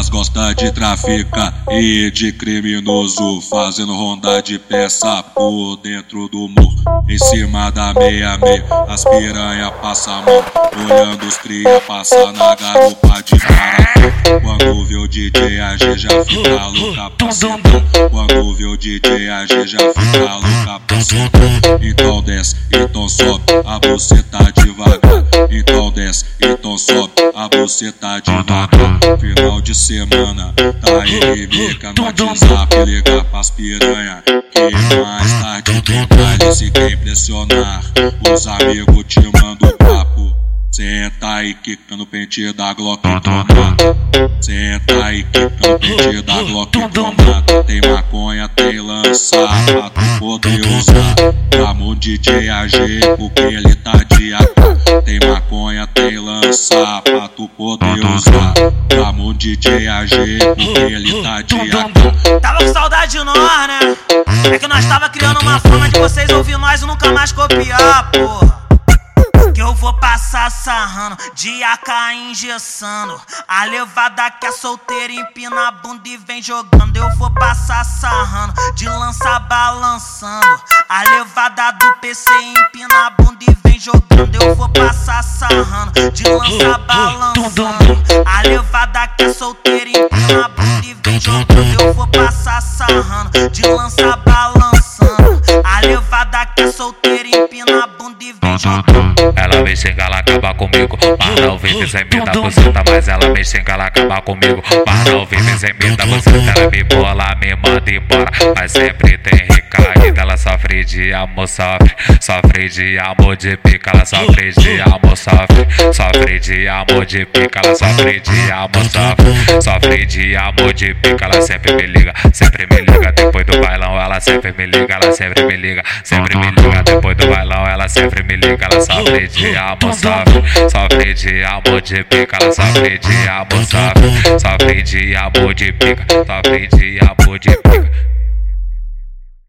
Elas gostam de traficar e de criminoso, fazendo ronda de peça por dentro do morro. Em cima da meia-meia, as piranha passa a mão, olhando os cria passar na garupa de cara. Quando vê o DJ AG já fica louca pra Quando vê o DJ AG já fica louca pra Então desce, então sobe, a tá devagar. Então desce, então sobe, a você tá devagar. Final de semana, tá inimiga no WhatsApp, liga pras piranha. Que mais tarde baile se quer impressionar. Os amigos te mandam papo. Senta aí, quica no pente da Glock tomada. Senta aí, quica no pente da Glock tomada. Tem maconha, tem lança, pra tu poder usar. Chama o DJ AG, porque ele tá de AK. Tem maconha, tem lança, pra tu poder usar. Chama o DJ AG, ele tá de AK. Tava com saudade de nós, né? É que nós tava criando uma forma de vocês ouvir nós e nunca mais copiar, porra que eu vou passar sarrando, de AK engessando. A levada que é solteira empina a bunda e vem jogando. Eu vou passar sarrando, de lança balançando. A levada do PC empina a bunda sarrando, de lança balançando. A levada que é solteira empina a bunda e vem jogando. Eu vou passar sarrando, de lança balançando. A levada que é solteira empina a bunda e vem. Ela vem xingar, ela acaba comigo. Mas não vem dizer me dá buceta, mas ela vem xingar, ela acaba comigo. Mas não vem dizer me dá buceta, ela me bola, me manda embora. Mas sempre tem sofre de amor, sofre. Sofre de amor de pica, ela sofre de amor, sofre. Sofre de amor de pica, ela sofre de amor, sofre. Sofre de amor de pica, ela sempre me liga, sempre me liga. Depois do bailão, ela sempre me liga, ela sempre me liga, sempre me liga. Depois do bailão, ela sempre me liga, ela sofre de amor, sofre, sofre de amor de pica, ela sofre de amor, sofre, sofre de amor de pica, sofre de amor de pica.